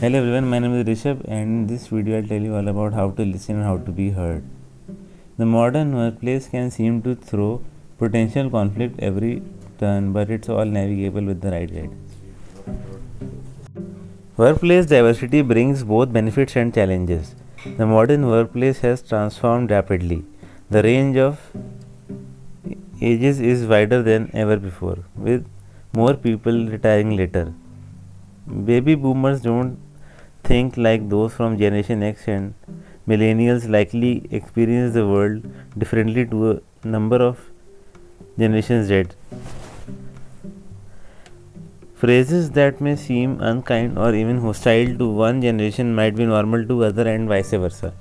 Hello everyone, my name is Rishabh and in this video I'll tell you all about how to listen and how to be heard. The modern workplace can seem to throw potential conflict every turn but it's all navigable with the right guidance. Workplace diversity brings both benefits and challenges. The modern workplace has transformed rapidly. The range of ages is wider than ever before, with more people retiring later. Baby boomers don't think like those from Generation X and millennials likely experience the world differently to a number of generations Z. Phrases that may seem unkind or even hostile to one generation might be normal to other and vice versa.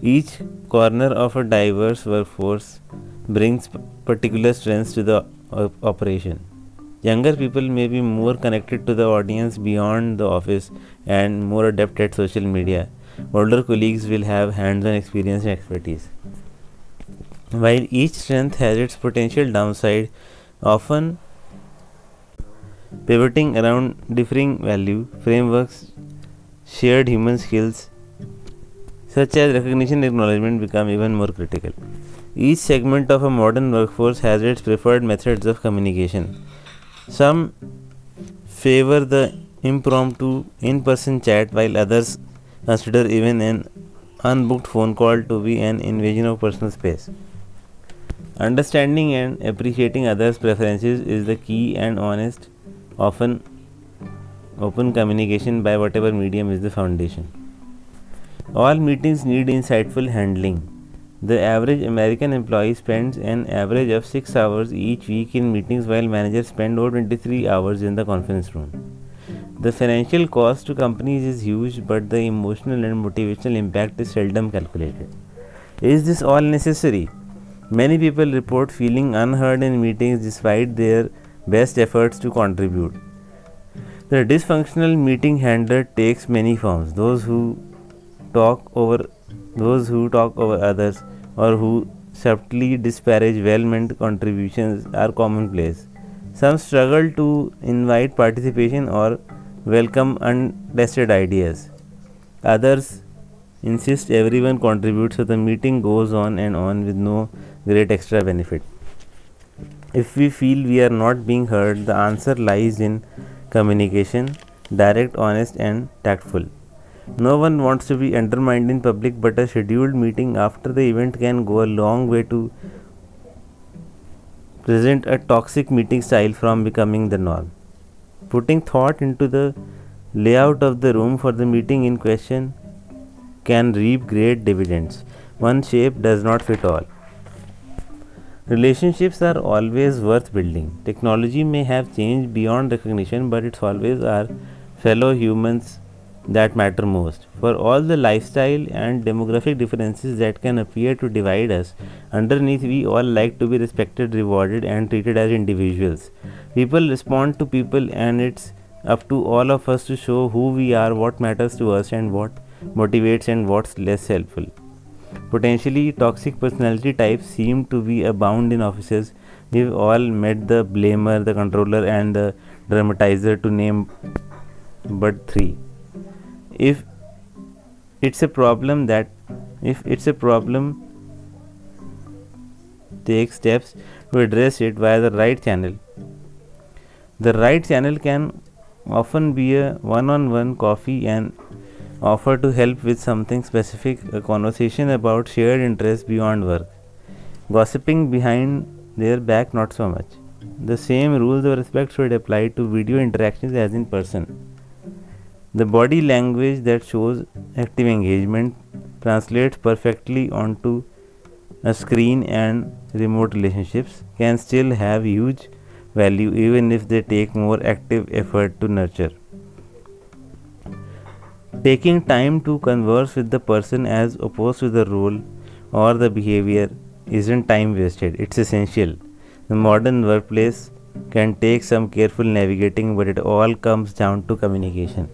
Each corner of a diverse workforce brings particular strengths to the operation. Younger people may be more connected to the audience beyond the office and more adept at social media. Older colleagues will have hands on experience and expertise. While each strength has its potential downside, often pivoting around differing value frameworks, shared human skills such as recognition and acknowledgement become even more critical. Each segment of a modern workforce has its preferred methods of communication. Some favor the impromptu in person chat, while others consider even an unbooked phone call to be an invasion of personal space. Understanding and appreciating others' preferences is the key, and honest, often open communication by whatever medium is the foundation. All meetings need insightful handling. The average American employee spends an average of 6 hours each week in meetings while managers spend over 23 hours in the conference room. The financial cost to companies is huge, but the emotional and motivational impact is seldom calculated. Is this all necessary? Many people report feeling unheard in meetings despite their best efforts to contribute. The dysfunctional meeting handler takes many forms. Those who talk over those who talk over others or who subtly disparage well meant contributions are commonplace. Some struggle to invite participation or welcome untested ideas. Others insist everyone contributes so the meeting goes on and on with no great extra benefit. If we feel we are not being heard, the answer lies in communication, direct, honest, and tactful. No one wants to be undermined in public, but a scheduled meeting after the event can go a long way to prevent a toxic meeting style from becoming the norm. Putting thought into the layout of the room for the meeting in question can reap great dividends. One shape does not fit all. Relationships are always worth building. Technology may have changed beyond recognition, but it's always our fellow humans that matter most. For all the lifestyle and demographic differences that can appear to divide us, underneath we all like to be respected, rewarded, and treated as individuals. People respond to people, and it's up to all of us to show who we are, what matters to us, and what motivates and what's less helpful. Potentially toxic personality types seem to be abound in offices. We've all met the blamer, the controller, and the dramatizer to name but three if it's a problem that if it's a problem take steps to address it via the right channel. The right channel can often be a one-on-one coffee and offer to help with something specific a conversation about shared interests beyond work gossiping behind their back not so much. The same rules of respect should apply to video interactions as in person the body language that shows active engagement translates perfectly onto a screen and remote relationships can still have huge value even if they take more active effort to nurture. Taking time to converse with the person as opposed to the role or the behavior isn't time wasted, it's essential. The modern workplace can take some careful navigating, but it all comes down to communication.